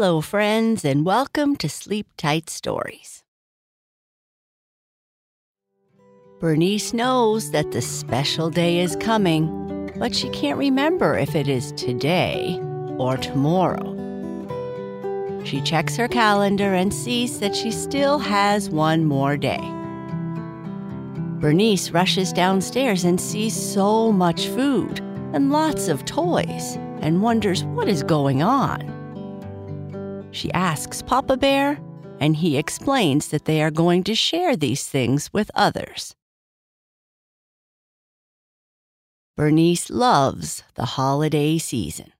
Hello, friends, and welcome to Sleep Tight Stories. Bernice knows that the special day is coming, but she can't remember if it is today or tomorrow. She checks her calendar and sees that she still has one more day. Bernice rushes downstairs and sees so much food and lots of toys and wonders what is going on. She asks Papa Bear, and he explains that they are going to share these things with others. Bernice loves the holiday season.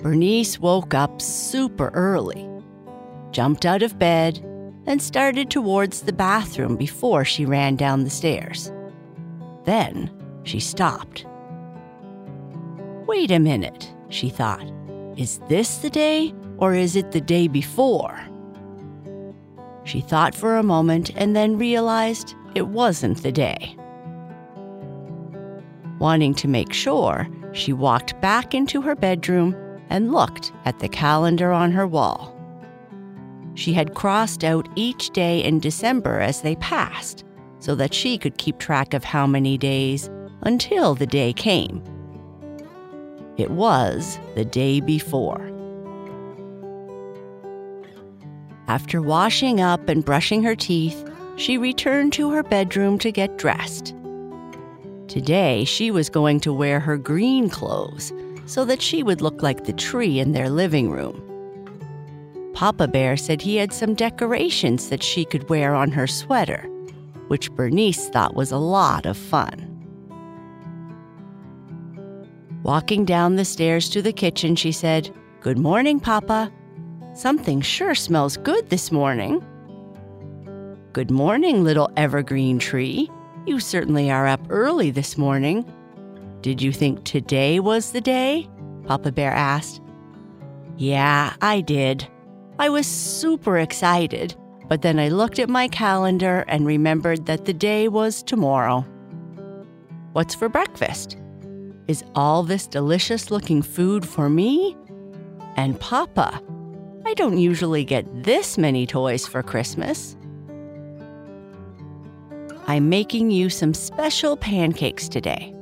Bernice woke up super early, jumped out of bed, and started towards the bathroom before she ran down the stairs. Then she stopped. Wait a minute, she thought. Is this the day or is it the day before? She thought for a moment and then realized it wasn't the day. Wanting to make sure, she walked back into her bedroom and looked at the calendar on her wall. She had crossed out each day in December as they passed so that she could keep track of how many days until the day came. It was the day before. After washing up and brushing her teeth, she returned to her bedroom to get dressed. Today, she was going to wear her green clothes so that she would look like the tree in their living room. Papa Bear said he had some decorations that she could wear on her sweater, which Bernice thought was a lot of fun. Walking down the stairs to the kitchen, she said, Good morning, Papa. Something sure smells good this morning. Good morning, little evergreen tree. You certainly are up early this morning. Did you think today was the day? Papa Bear asked. Yeah, I did. I was super excited, but then I looked at my calendar and remembered that the day was tomorrow. What's for breakfast? Is all this delicious looking food for me? And Papa, I don't usually get this many toys for Christmas. I'm making you some special pancakes today.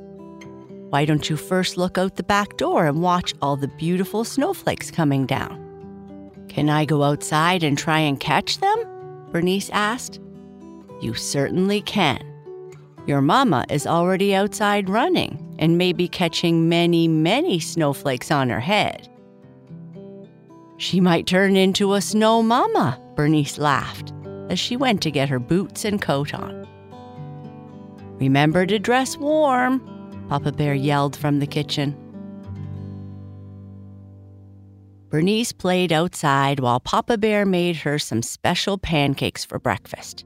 Why don't you first look out the back door and watch all the beautiful snowflakes coming down? Can I go outside and try and catch them? Bernice asked. You certainly can. Your mama is already outside running and maybe catching many, many snowflakes on her head. She might turn into a snow mama, Bernice laughed as she went to get her boots and coat on. Remember to dress warm, Papa Bear yelled from the kitchen. Bernice played outside while Papa Bear made her some special pancakes for breakfast.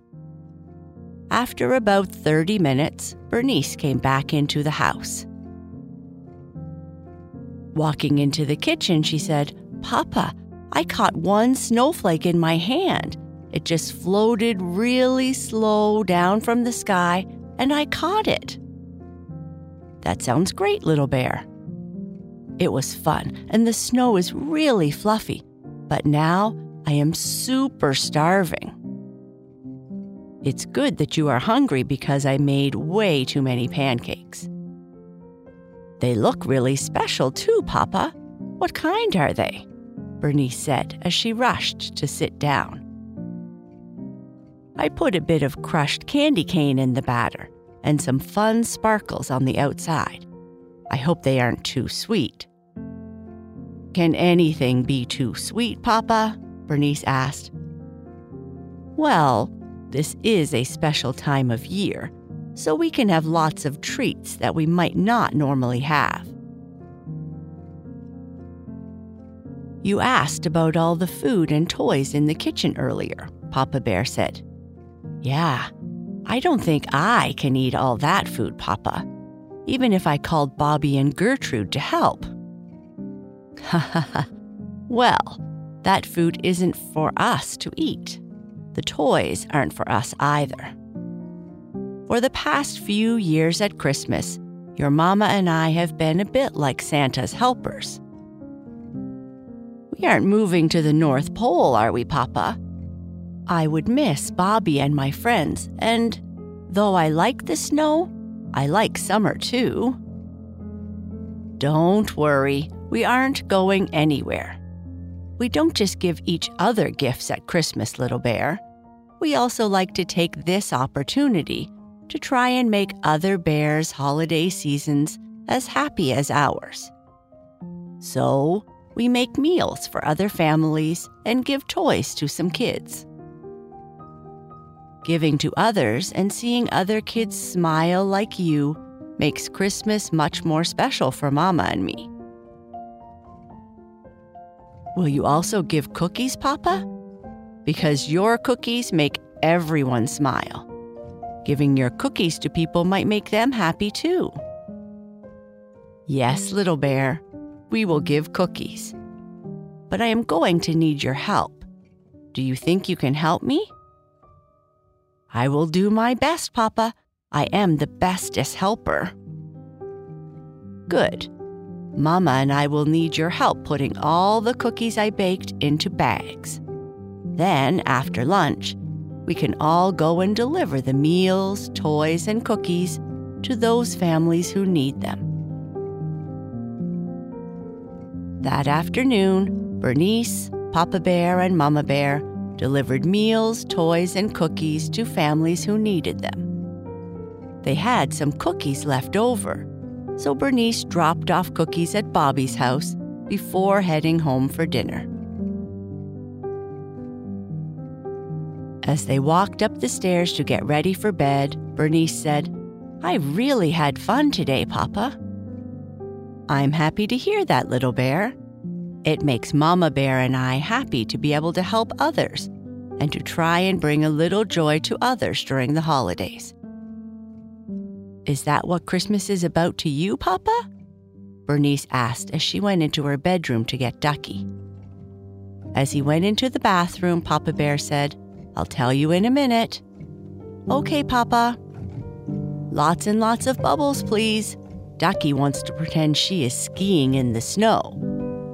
After about 30 minutes, Bernice came back into the house. Walking into the kitchen, she said, Papa, I caught one snowflake in my hand. It just floated really slow down from the sky, and I caught it. That sounds great, little bear. It was fun, and the snow is really fluffy, but now I am super starving. It's good that you are hungry because I made way too many pancakes. They look really special, too, Papa. What kind are they? Bernice said as she rushed to sit down. I put a bit of crushed candy cane in the batter and some fun sparkles on the outside. I hope they aren't too sweet. Can anything be too sweet, Papa? Bernice asked. Well, this is a special time of year, so we can have lots of treats that we might not normally have. You asked about all the food and toys in the kitchen earlier, Papa Bear said. Yeah, I don't think I can eat all that food, Papa, even if I called Bobby and Gertrude to help. Ha ha ha. Well, that food isn't for us to eat the toys aren't for us either. For the past few years at Christmas, your mama and I have been a bit like Santa's helpers. We aren't moving to the North Pole, are we, Papa? I would miss Bobby and my friends, and though I like the snow, I like summer too. Don't worry, we aren't going anywhere. We don't just give each other gifts at Christmas, little bear. We also like to take this opportunity to try and make other bears' holiday seasons as happy as ours. So, we make meals for other families and give toys to some kids. Giving to others and seeing other kids smile like you makes Christmas much more special for Mama and me. Will you also give cookies, Papa? Because your cookies make everyone smile. Giving your cookies to people might make them happy too. Yes, little bear, we will give cookies. But I am going to need your help. Do you think you can help me? I will do my best, Papa. I am the bestest helper. Good. Mama and I will need your help putting all the cookies I baked into bags. Then, after lunch, we can all go and deliver the meals, toys, and cookies to those families who need them. That afternoon, Bernice, Papa Bear, and Mama Bear delivered meals, toys, and cookies to families who needed them. They had some cookies left over, so Bernice dropped off cookies at Bobby's house before heading home for dinner. As they walked up the stairs to get ready for bed, Bernice said, I really had fun today, Papa. I'm happy to hear that, little bear. It makes Mama Bear and I happy to be able to help others and to try and bring a little joy to others during the holidays. Is that what Christmas is about to you, Papa? Bernice asked as she went into her bedroom to get Ducky. As he went into the bathroom, Papa Bear said, I'll tell you in a minute. Okay, Papa. Lots and lots of bubbles, please. Ducky wants to pretend she is skiing in the snow,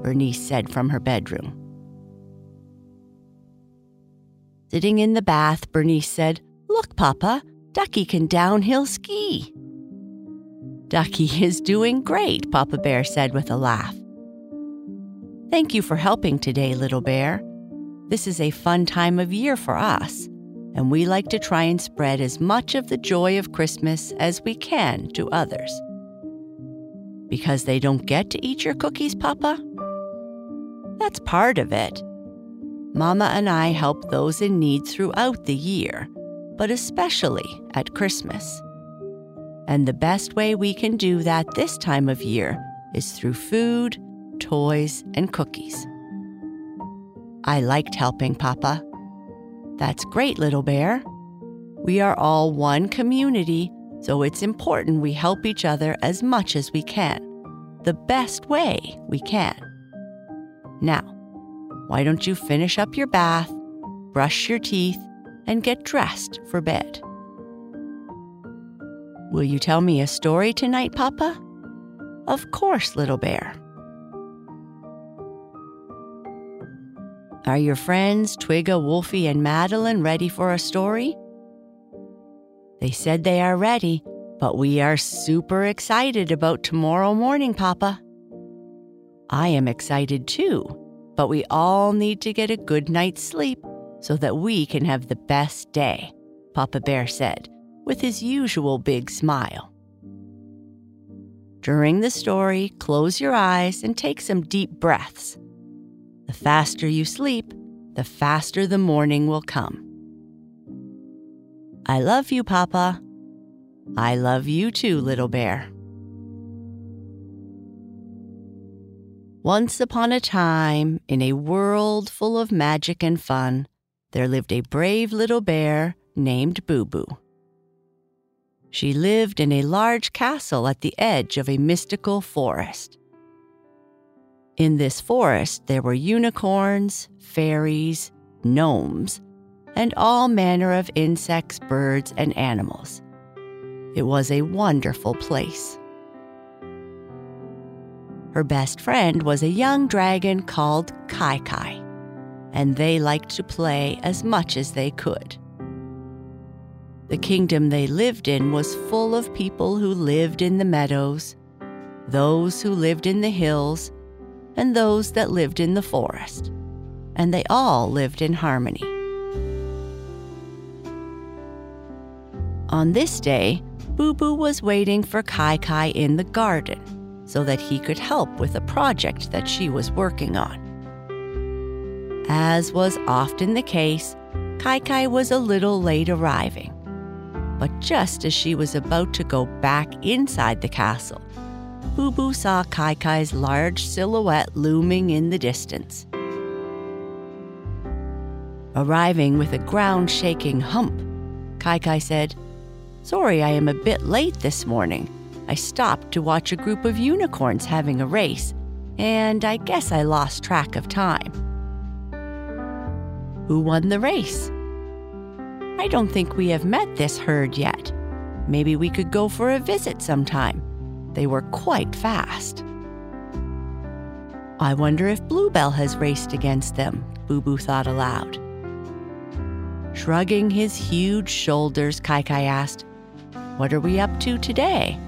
Bernice said from her bedroom. Sitting in the bath, Bernice said, Look, Papa, Ducky can downhill ski. Ducky is doing great, Papa Bear said with a laugh. Thank you for helping today, little bear. This is a fun time of year for us, and we like to try and spread as much of the joy of Christmas as we can to others. Because they don't get to eat your cookies, Papa? That's part of it. Mama and I help those in need throughout the year, but especially at Christmas. And the best way we can do that this time of year is through food, toys, and cookies. I liked helping Papa. That's great, little bear. We are all one community so it's important we help each other as much as we can, the best way we can. Now, why don't you finish up your bath, brush your teeth, and get dressed for bed? Will you tell me a story tonight, Papa? Of course, little bear. Are your friends Twigga, Wolfie, and Madeline ready for a story? They said they are ready, but we are super excited about tomorrow morning, Papa. I am excited too, but we all need to get a good night's sleep so that we can have the best day, Papa Bear said, with his usual big smile. During the story, close your eyes and take some deep breaths. The faster you sleep, the faster the morning will come. I love you, Papa. I love you too, little bear. Once upon a time, in a world full of magic and fun, there lived a brave little bear named Boo Boo. She lived in a large castle at the edge of a mystical forest. In this forest, there were unicorns, fairies, gnomes, and all manner of insects, birds, and animals. It was a wonderful place. Her best friend was a young dragon called Kai Kai, and they liked to play as much as they could. The kingdom they lived in was full of people who lived in the meadows, those who lived in the hills, and those that lived in the forest, and they all lived in harmony. On this day, Boo Boo was waiting for Kai Kai in the garden so that he could help with a project that she was working on. As was often the case, Kai Kai was a little late arriving. But just as she was about to go back inside the castle, Boo Boo saw Kai Kai's large silhouette looming in the distance. Arriving with a ground shaking hump, Kai Kai said, Sorry I am a bit late this morning. I stopped to watch a group of unicorns having a race, and I guess I lost track of time. Who won the race? I don't think we have met this herd yet. Maybe we could go for a visit sometime. They were quite fast. I wonder if Bluebell has raced against them, Boo Boo thought aloud. Shrugging his huge shoulders, Kai Kai asked, what are we up to today?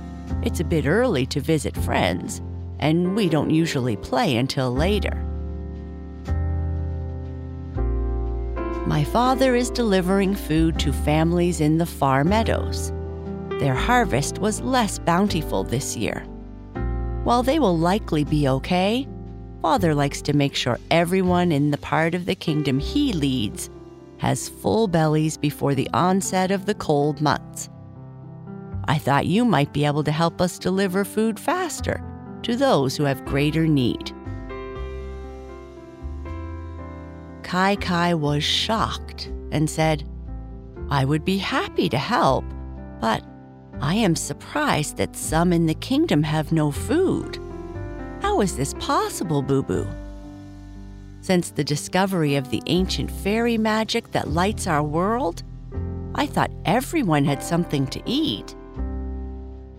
It's a bit early to visit friends, and we don't usually play until later. My father is delivering food to families in the far meadows. Their harvest was less bountiful this year. While they will likely be okay, Father likes to make sure everyone in the part of the kingdom he leads has full bellies before the onset of the cold months. I thought you might be able to help us deliver food faster to those who have greater need. Kai Kai was shocked and said, I would be happy to help, but I am surprised that some in the kingdom have no food. How is this possible, Boo Boo? Since the discovery of the ancient fairy magic that lights our world, I thought everyone had something to eat.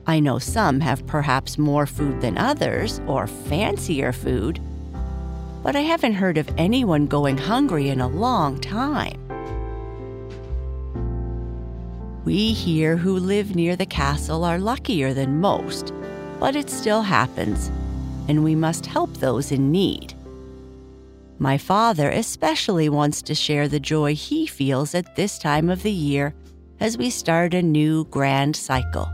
I know some have perhaps more food than others, or fancier food, but I haven't heard of anyone going hungry in a long time. We here who live near the castle are luckier than most, but it still happens, and we must help those in need. My father especially wants to share the joy he feels at this time of the year as we start a new grand cycle.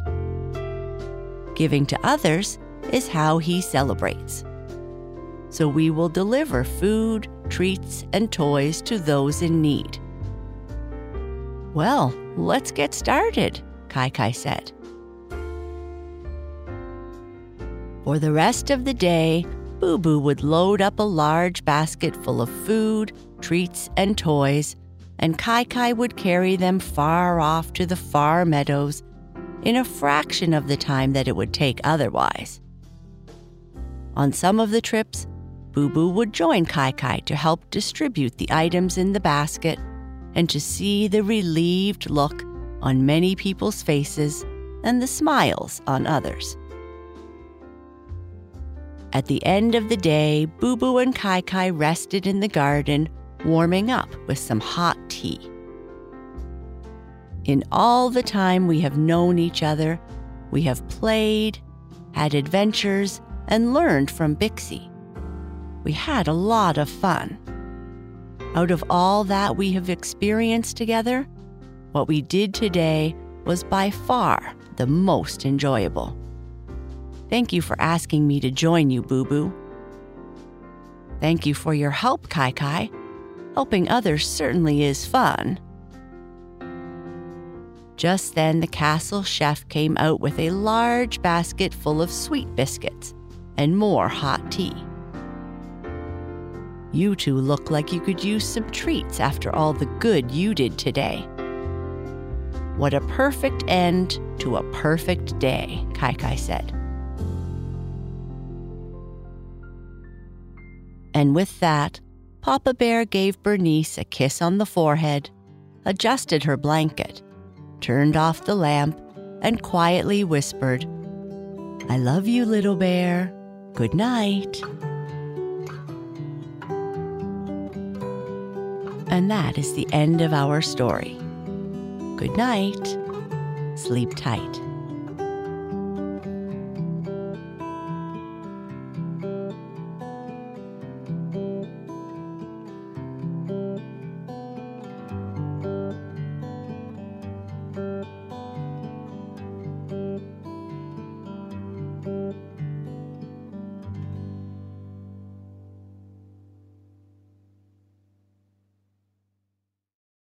Giving to others is how he celebrates. So we will deliver food, treats, and toys to those in need. Well, let's get started, Kai Kai said. For the rest of the day, Boo Boo would load up a large basket full of food, treats, and toys, and Kai Kai would carry them far off to the far meadows in a fraction of the time that it would take otherwise. On some of the trips, Boo Boo would join Kai Kai to help distribute the items in the basket and to see the relieved look on many people's faces and the smiles on others. At the end of the day, Boo Boo and Kai Kai rested in the garden, warming up with some hot tea. In all the time we have known each other, we have played, had adventures, and learned from Bixie. We had a lot of fun. Out of all that we have experienced together, what we did today was by far the most enjoyable. Thank you for asking me to join you, Boo Boo. Thank you for your help, Kai Kai. Helping others certainly is fun. Just then, the castle chef came out with a large basket full of sweet biscuits and more hot tea. You two look like you could use some treats after all the good you did today. What a perfect end to a perfect day, Kai Kai said. And with that, Papa Bear gave Bernice a kiss on the forehead, adjusted her blanket, turned off the lamp, and quietly whispered, I love you, little bear. Good night. And that is the end of our story. Good night. Sleep tight.